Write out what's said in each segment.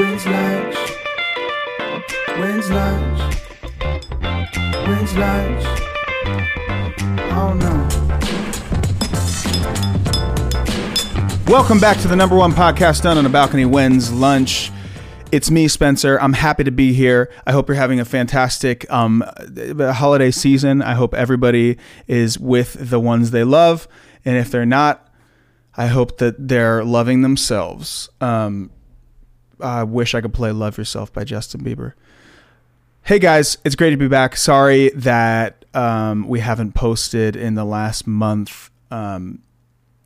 When's lunch? When's lunch? When's lunch? Oh no. Welcome back to the number one podcast done on a balcony. When's lunch? It's me, Spencer. I'm happy to be here. I hope you're having a fantastic um, holiday season. I hope everybody is with the ones they love, and if they're not, I hope that they're loving themselves. Um, I wish I could play "Love Yourself" by Justin Bieber. Hey guys, it's great to be back. Sorry that um, we haven't posted in the last month. Um,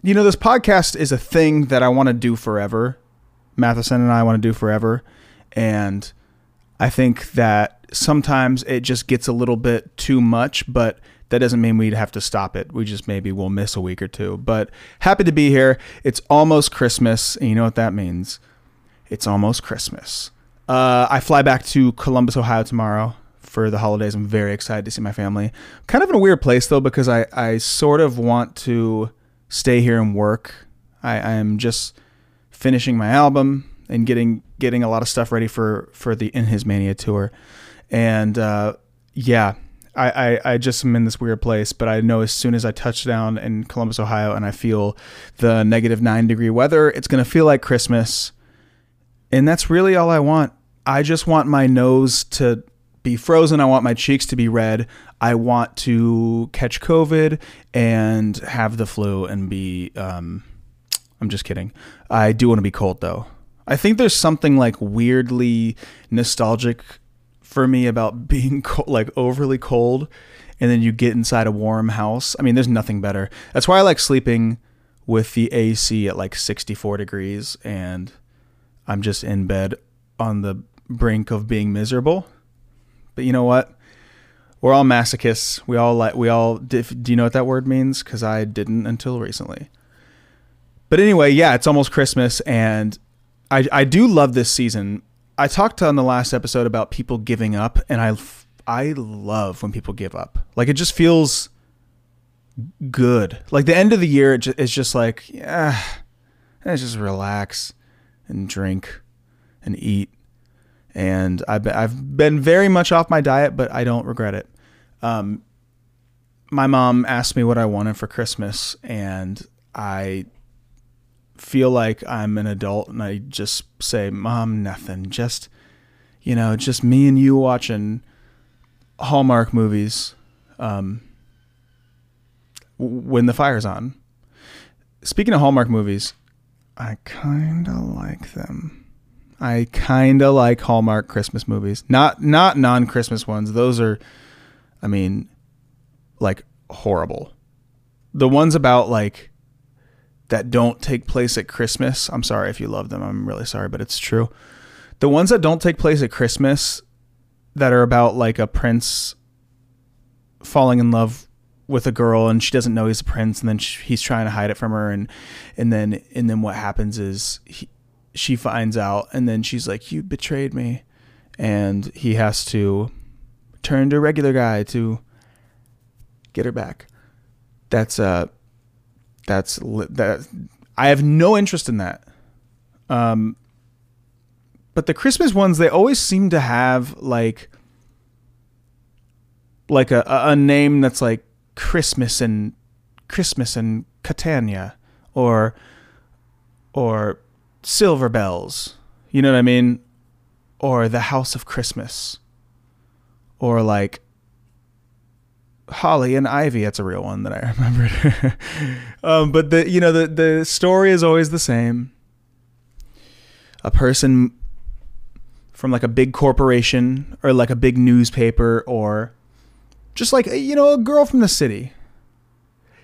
you know, this podcast is a thing that I want to do forever. Matheson and I want to do forever. And I think that sometimes it just gets a little bit too much, but that doesn't mean we'd have to stop it. We just maybe will miss a week or two. But happy to be here. It's almost Christmas. And you know what that means? It's almost Christmas. Uh, I fly back to Columbus, Ohio tomorrow for the holidays. I'm very excited to see my family. Kind of in a weird place though, because I, I sort of want to stay here and work. I, I am just finishing my album and getting getting a lot of stuff ready for for the In His Mania tour, and uh, yeah, I, I I just am in this weird place. But I know as soon as I touch down in Columbus, Ohio, and I feel the negative nine degree weather, it's gonna feel like Christmas, and that's really all I want. I just want my nose to be frozen. I want my cheeks to be red. I want to catch COVID and have the flu and be. Um, I'm just kidding. I do want to be cold though. I think there's something like weirdly nostalgic for me about being like overly cold, and then you get inside a warm house. I mean, there's nothing better. That's why I like sleeping with the AC at like 64 degrees, and I'm just in bed on the brink of being miserable. But you know what? We're all masochists. We all like. We all. Do you know what that word means? Because I didn't until recently. But anyway, yeah, it's almost Christmas, and I I do love this season. I talked on the last episode about people giving up, and I I love when people give up. Like it just feels good. Like the end of the year, it's just like yeah, let's just relax and drink and eat. And I've been, I've been very much off my diet, but I don't regret it. Um, my mom asked me what I wanted for Christmas, and I feel like I'm an adult and I just say, Mom, nothing. Just, you know, just me and you watching Hallmark movies um, when the fire's on. Speaking of Hallmark movies, I kind of like them. I kind of like Hallmark Christmas movies. Not not non-Christmas ones. Those are I mean like horrible. The ones about like that don't take place at Christmas. I'm sorry if you love them. I'm really sorry, but it's true. The ones that don't take place at Christmas that are about like a prince falling in love with a girl and she doesn't know he's a prince and then she, he's trying to hide it from her and and then and then what happens is he, she finds out and then she's like you betrayed me and he has to turn to a regular guy to get her back that's uh that's that I have no interest in that. Um, but the Christmas ones, they always seem to have like like a, a name that's like Christmas and Christmas and Catania or or Silver Bells. You know what I mean? Or the House of Christmas. Or like Holly and Ivy. That's a real one that I remembered. um, but the you know the the story is always the same. A person from like a big corporation or like a big newspaper or just like you know a girl from the city.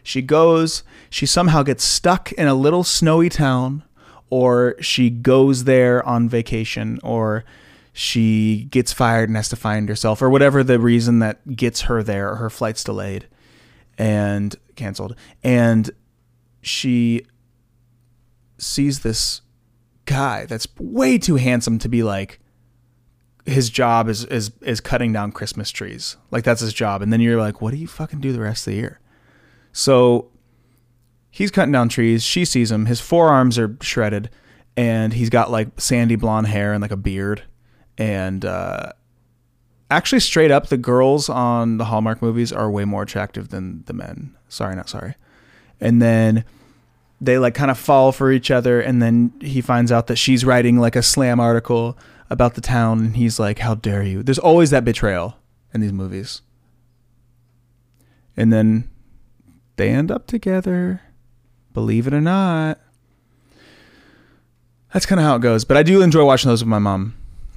She goes, she somehow gets stuck in a little snowy town or she goes there on vacation or she gets fired and has to find herself or whatever the reason that gets her there or her flight's delayed and canceled and she sees this guy that's way too handsome to be like his job is is is cutting down christmas trees. Like that's his job. And then you're like what do you fucking do the rest of the year? So he's cutting down trees. She sees him. His forearms are shredded. And he's got like sandy blonde hair and like a beard, and uh, actually straight up, the girls on the Hallmark movies are way more attractive than the men. Sorry, not sorry. And then they like kind of fall for each other, and then he finds out that she's writing like a slam article about the town, and he's like, "How dare you?" There's always that betrayal in these movies. And then they end up together, believe it or not. That's kind of how it goes. But I do enjoy watching those with my mom.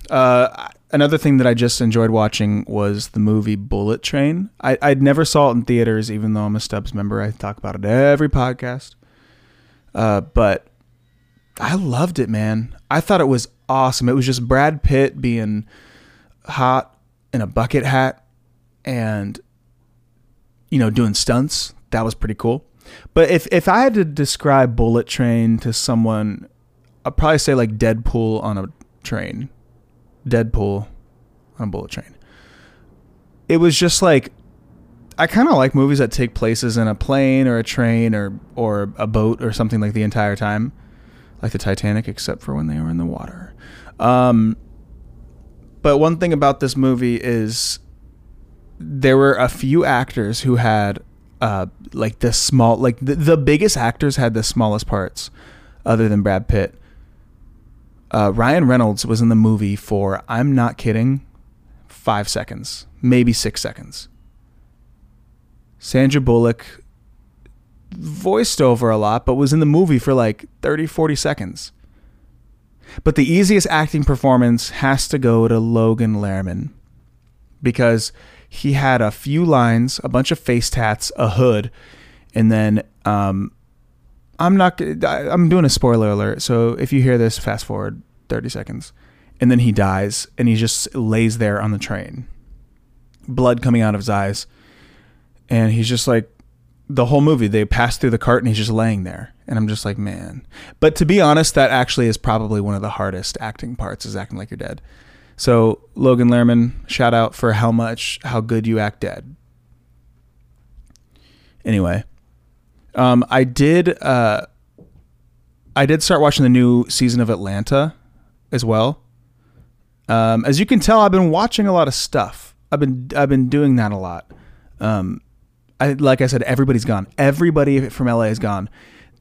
Uh, another thing that I just enjoyed watching was the movie Bullet Train. I I never saw it in theaters, even though I'm a Stubs member. I talk about it every podcast. Uh, but I loved it, man. I thought it was awesome. It was just Brad Pitt being hot in a bucket hat and you know doing stunts. That was pretty cool. But if if I had to describe Bullet Train to someone, I'd probably say like Deadpool on a train. Deadpool on a bullet train. It was just like I kind of like movies that take places in a plane or a train or or a boat or something like the entire time, like the Titanic, except for when they were in the water. Um, but one thing about this movie is there were a few actors who had uh, like the small, like the, the biggest actors had the smallest parts, other than Brad Pitt. Uh, Ryan Reynolds was in the movie for, I'm not kidding, five seconds, maybe six seconds. Sandra Bullock voiced over a lot, but was in the movie for like 30, 40 seconds. But the easiest acting performance has to go to Logan Lerman because he had a few lines, a bunch of face tats, a hood, and then um, I'm not. I'm doing a spoiler alert. So if you hear this, fast forward 30 seconds, and then he dies, and he just lays there on the train, blood coming out of his eyes, and he's just like the whole movie. They pass through the cart, and he's just laying there, and I'm just like, man. But to be honest, that actually is probably one of the hardest acting parts is acting like you're dead. So Logan Lerman, shout out for how much how good you act dead. Anyway, um, I did uh, I did start watching the new season of Atlanta as well. Um, as you can tell, I've been watching a lot of stuff. I've been I've been doing that a lot. Um, I like I said, everybody's gone. Everybody from LA is gone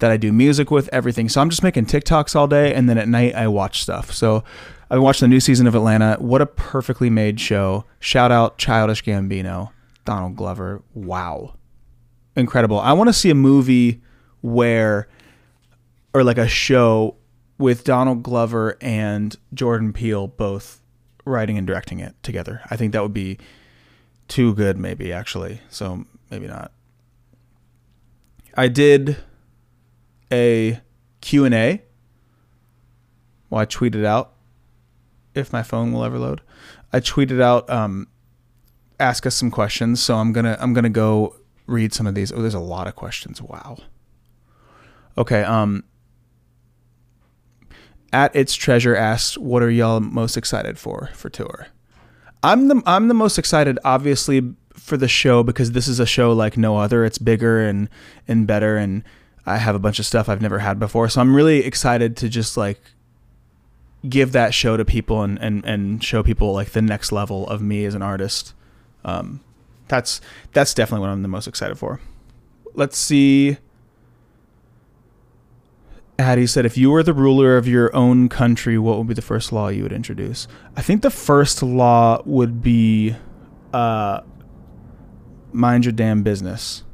that I do music with, everything. So I'm just making TikToks all day, and then at night I watch stuff. So been watching the new season of Atlanta. What a perfectly made show! Shout out Childish Gambino, Donald Glover. Wow, incredible. I want to see a movie where, or like a show with Donald Glover and Jordan Peele both writing and directing it together. I think that would be too good, maybe actually. So maybe not. I did a Q&A. Well, I tweeted out if my phone will ever load. I tweeted out um, ask us some questions, so I'm going to I'm going to go read some of these. Oh, there's a lot of questions. Wow. Okay, um at its treasure asked, "What are y'all most excited for for tour?" I'm the I'm the most excited, obviously, for the show because this is a show like no other. It's bigger and and better, and I have a bunch of stuff I've never had before. So I'm really excited to just like give that show to people and and and show people like the next level of me as an artist. Um, that's that's definitely what I'm the most excited for. Let's see. Addie said, if you were the ruler of your own country, what would be the first law you would introduce? I think the first law would be uh, mind your damn business.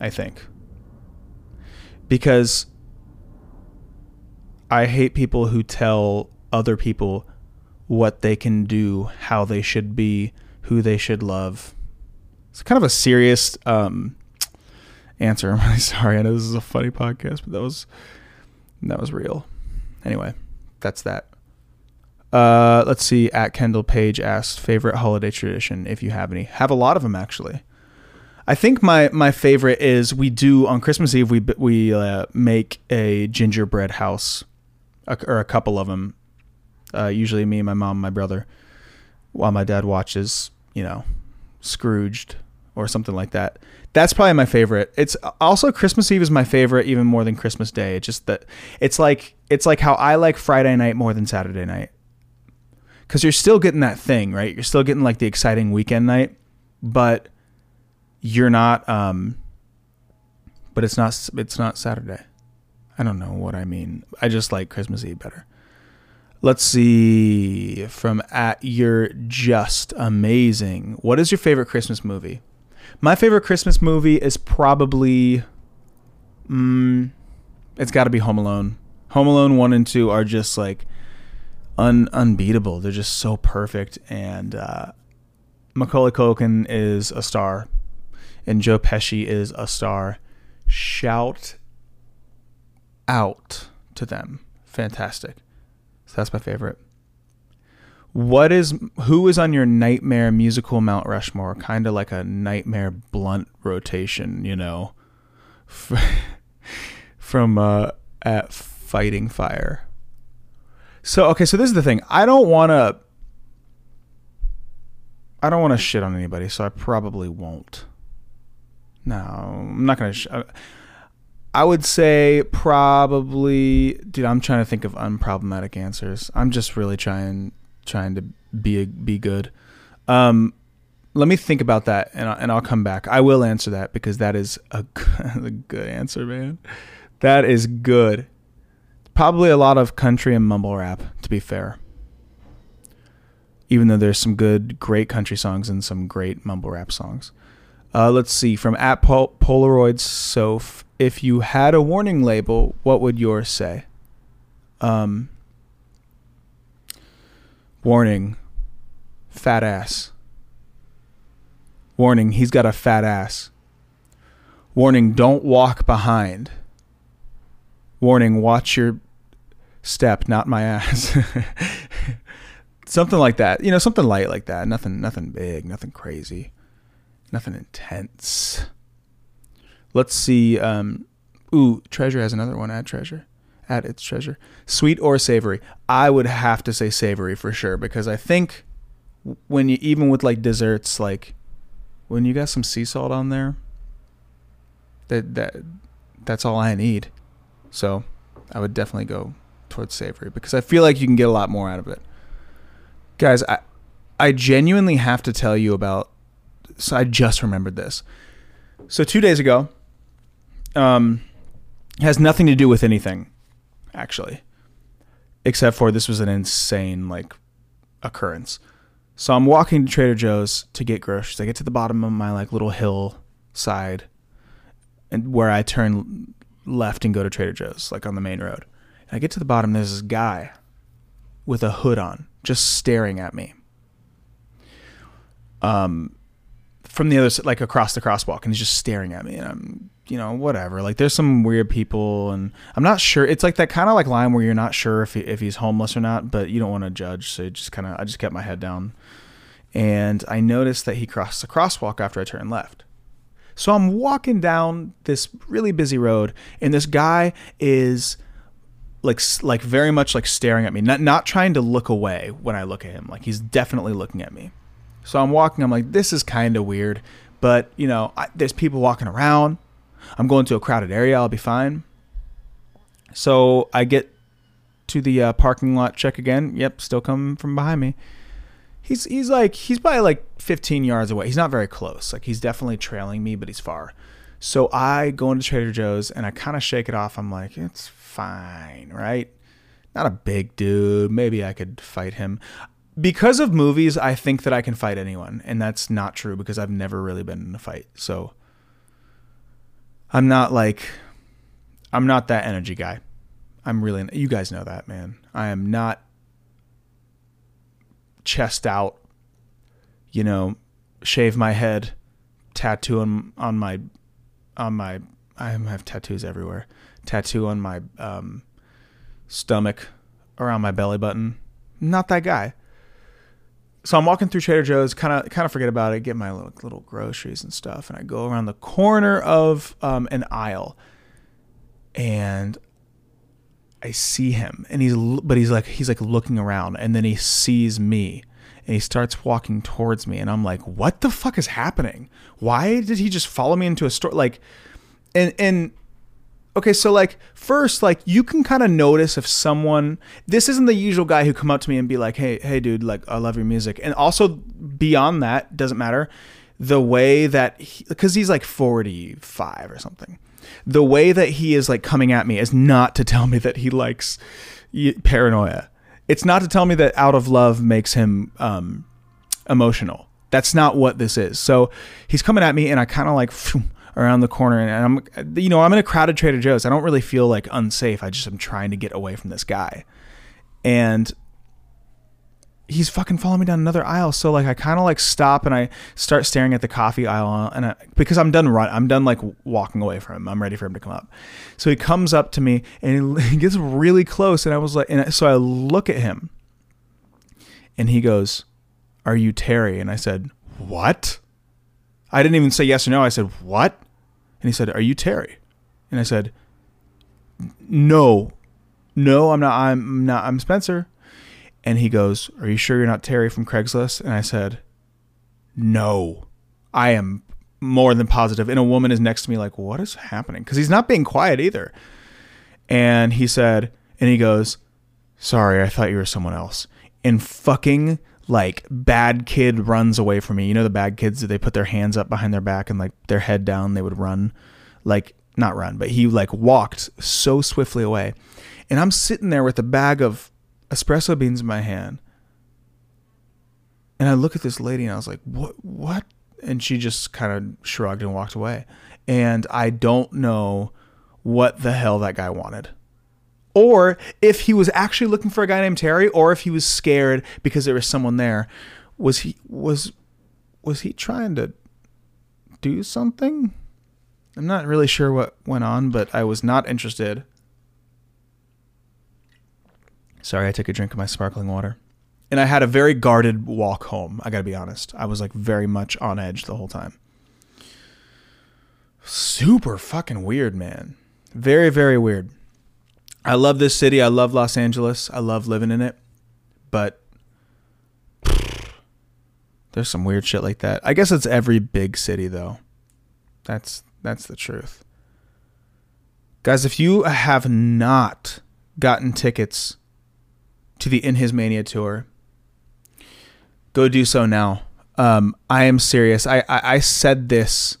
I think. Because I hate people who tell other people what they can do, how they should be, who they should love. It's kind of a serious um, answer. I'm really sorry. I know this is a funny podcast, but that was that was real. Anyway, that's that. Uh, let's see. At Kendall Page asked favorite holiday tradition if you have any. Have a lot of them actually. I think my my favorite is we do on Christmas Eve we we uh, make a gingerbread house, or a couple of them. Uh, usually me, my mom, my brother, while my dad watches, you know, Scrooged or something like that. That's probably my favorite. It's also Christmas Eve is my favorite even more than Christmas Day. It's just that it's like it's like how I like Friday night more than Saturday night. Cuz you're still getting that thing, right? You're still getting like the exciting weekend night, but you're not um but it's not it's not Saturday. I don't know what I mean. I just like Christmas Eve better. Let's see from at you're just amazing. What is your favorite Christmas movie? My favorite Christmas movie is probably mm, it's got to be Home Alone. Home Alone 1 and 2 are just like un- unbeatable. They're just so perfect and uh, Macaulay Culkin is a star and Joe Pesci is a star. Shout out to them. Fantastic. So that's my favorite. What is who is on your nightmare musical Mount Rushmore? Kind of like a nightmare blunt rotation, you know, from uh, at Fighting Fire. So okay, so this is the thing. I don't want to. I don't want to shit on anybody, so I probably won't. No, I'm not gonna. Sh- I would say probably, dude. I'm trying to think of unproblematic answers. I'm just really trying trying to be a, be good. Um, let me think about that, and I'll, and I'll come back. I will answer that because that is a good, a good answer, man. That is good. Probably a lot of country and mumble rap, to be fair. Even though there's some good, great country songs and some great mumble rap songs. Uh, let's see from at Pol- Soph. If you had a warning label, what would yours say? Um, warning, fat ass. Warning, he's got a fat ass. Warning, don't walk behind. Warning, watch your step, not my ass. something like that. You know, something light like that. Nothing nothing big, nothing crazy. Nothing intense. Let's see. Um, ooh, Treasure has another one. Add Treasure. Add its Treasure. Sweet or savory? I would have to say savory for sure because I think when you even with like desserts, like when you got some sea salt on there, that that that's all I need. So I would definitely go towards savory because I feel like you can get a lot more out of it. Guys, I I genuinely have to tell you about so I just remembered this. So two days ago, um, has nothing to do with anything, actually, except for this was an insane like occurrence. So I'm walking to Trader Joe's to get groceries. I get to the bottom of my like little hillside, and where I turn left and go to Trader Joe's, like on the main road. And I get to the bottom. There's this guy with a hood on, just staring at me. Um, from the other side, like across the crosswalk, and he's just staring at me, and I'm, you know, whatever. Like, there's some weird people, and I'm not sure. It's like that kind of like line where you're not sure if he, if he's homeless or not, but you don't want to judge, so you just kind of, I just kept my head down, and I noticed that he crossed the crosswalk after I turned left. So I'm walking down this really busy road, and this guy is like like very much like staring at me, not not trying to look away when I look at him. Like he's definitely looking at me. So I'm walking. I'm like, this is kind of weird, but you know, I, there's people walking around. I'm going to a crowded area. I'll be fine. So I get to the uh, parking lot. Check again. Yep, still coming from behind me. He's he's like he's probably like 15 yards away. He's not very close. Like he's definitely trailing me, but he's far. So I go into Trader Joe's and I kind of shake it off. I'm like, it's fine, right? Not a big dude. Maybe I could fight him because of movies, I think that I can fight anyone, and that's not true because I've never really been in a fight. So I'm not like I'm not that energy guy. I'm really you guys know that, man. I am not chest out, you know, shave my head, tattoo on on my on my I have tattoos everywhere. Tattoo on my um, stomach, around my belly button. Not that guy so I'm walking through Trader Joe's, kind of kind of forget about it, get my little, little groceries and stuff, and I go around the corner of um, an aisle, and I see him, and he's but he's like he's like looking around, and then he sees me, and he starts walking towards me and I'm like, "What the fuck is happening? Why did he just follow me into a store like and and okay, so like first like you can kind of notice if someone this isn't the usual guy who come up to me and be like, "Hey, hey dude, like I love your music." And also beyond that, doesn't matter the way that because he, he's like 45 or something the way that he is like coming at me is not to tell me that he likes paranoia. It's not to tell me that out of love makes him um, emotional. That's not what this is. So he's coming at me and i kind of like phew, around the corner and i'm you know i'm in a crowded trader joe's i don't really feel like unsafe i just am trying to get away from this guy and he's fucking following me down another aisle. So like I kind of like stop and I start staring at the coffee aisle and I, because I'm done run, I'm done like walking away from him. I'm ready for him to come up. So he comes up to me and he gets really close and I was like, and so I look at him and he goes, "Are you Terry?" And I said, "What?" I didn't even say yes or no. I said, "What?" And he said, "Are you Terry?" And I said, "No, no, I'm not. I'm not. I'm Spencer." And he goes, Are you sure you're not Terry from Craigslist? And I said, No, I am more than positive. And a woman is next to me, like, What is happening? Because he's not being quiet either. And he said, And he goes, Sorry, I thought you were someone else. And fucking like bad kid runs away from me. You know the bad kids that they put their hands up behind their back and like their head down, they would run. Like not run, but he like walked so swiftly away. And I'm sitting there with a bag of espresso beans in my hand. And I look at this lady and I was like, "What what?" And she just kind of shrugged and walked away. And I don't know what the hell that guy wanted. Or if he was actually looking for a guy named Terry or if he was scared because there was someone there. Was he was was he trying to do something? I'm not really sure what went on, but I was not interested. Sorry, I took a drink of my sparkling water. And I had a very guarded walk home. I got to be honest. I was like very much on edge the whole time. Super fucking weird, man. Very, very weird. I love this city. I love Los Angeles. I love living in it. But there's some weird shit like that. I guess it's every big city though. That's that's the truth. Guys, if you have not gotten tickets to the In His Mania tour, go do so now. Um, I am serious. I, I, I said this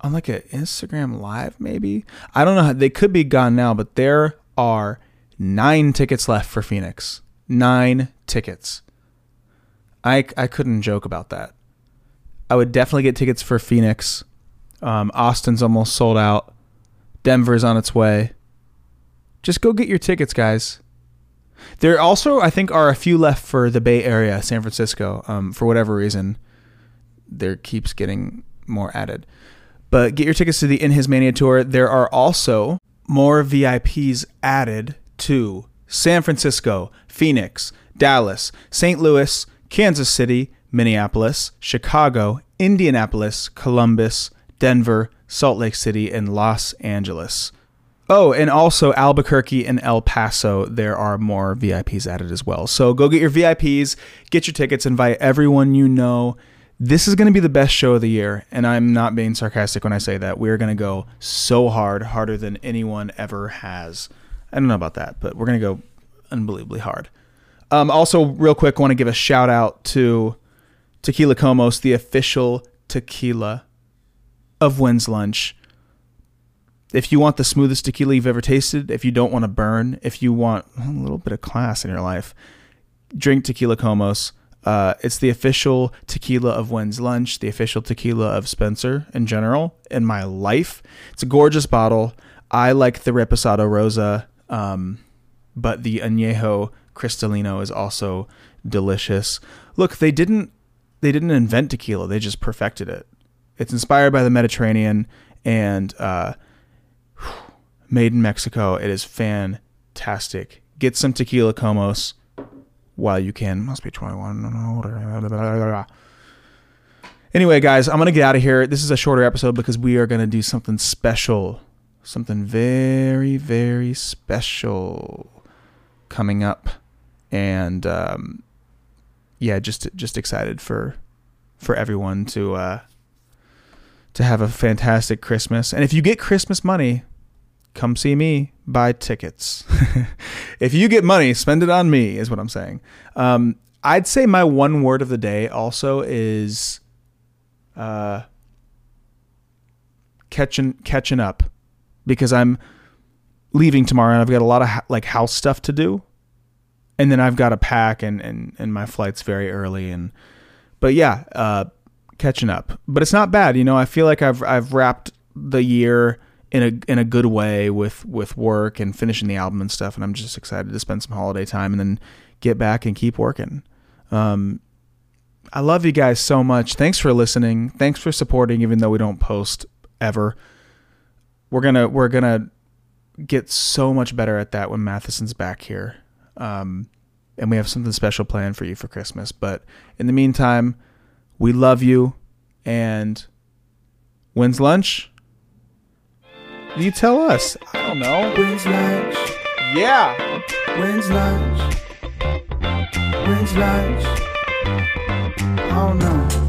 on like an Instagram live, maybe. I don't know. How, they could be gone now, but there are nine tickets left for Phoenix. Nine tickets. I I couldn't joke about that. I would definitely get tickets for Phoenix. Um, Austin's almost sold out. Denver's on its way. Just go get your tickets, guys. There also, I think, are a few left for the Bay Area, San Francisco. Um, for whatever reason, there keeps getting more added. But get your tickets to the In His Mania tour. There are also more VIPs added to San Francisco, Phoenix, Dallas, St. Louis, Kansas City, Minneapolis, Chicago, Indianapolis, Columbus, Denver, Salt Lake City, and Los Angeles. Oh, and also Albuquerque and El Paso, there are more VIPs added as well. So go get your VIPs, get your tickets, invite everyone you know. This is going to be the best show of the year, and I'm not being sarcastic when I say that. We're going to go so hard, harder than anyone ever has. I don't know about that, but we're going to go unbelievably hard. Um, also, real quick, I want to give a shout out to Tequila Komos, the official tequila of When's Lunch if you want the smoothest tequila you've ever tasted, if you don't want to burn, if you want a little bit of class in your life, drink Tequila Komos. Uh, it's the official tequila of When's Lunch, the official tequila of Spencer in general in my life. It's a gorgeous bottle. I like the Reposado Rosa, um, but the Añejo Cristalino is also delicious. Look, they didn't they didn't invent tequila; they just perfected it. It's inspired by the Mediterranean, and uh, made in Mexico. It is fantastic. Get some tequila Komos while you can. Must be 21. Anyway, guys, I'm going to get out of here. This is a shorter episode because we are going to do something special. Something very, very special coming up. And um, yeah, just just excited for for everyone to uh, to have a fantastic Christmas. And if you get Christmas money, come see me. Buy tickets. if you get money, spend it on me. Is what I'm saying. Um, I'd say my one word of the day also is uh, catching catching up because I'm leaving tomorrow and I've got a lot of like house stuff to do, and then I've got to pack and and and my flight's very early and but yeah, uh, catching up. But it's not bad, you know. I feel like I've I've wrapped the year in a in a good way with with work and finishing the album and stuff, and I'm just excited to spend some holiday time and then get back and keep working. Um, I love you guys so much. Thanks for listening. Thanks for supporting, even though we don't post ever. We're gonna we're gonna get so much better at that when Matheson's back here. Um, and we have something special planned for you for Christmas. But in the meantime, we love you. And when's lunch? You tell us. I don't know. When's lunch? Yeah. When's lunch? When's lunch? Oh no.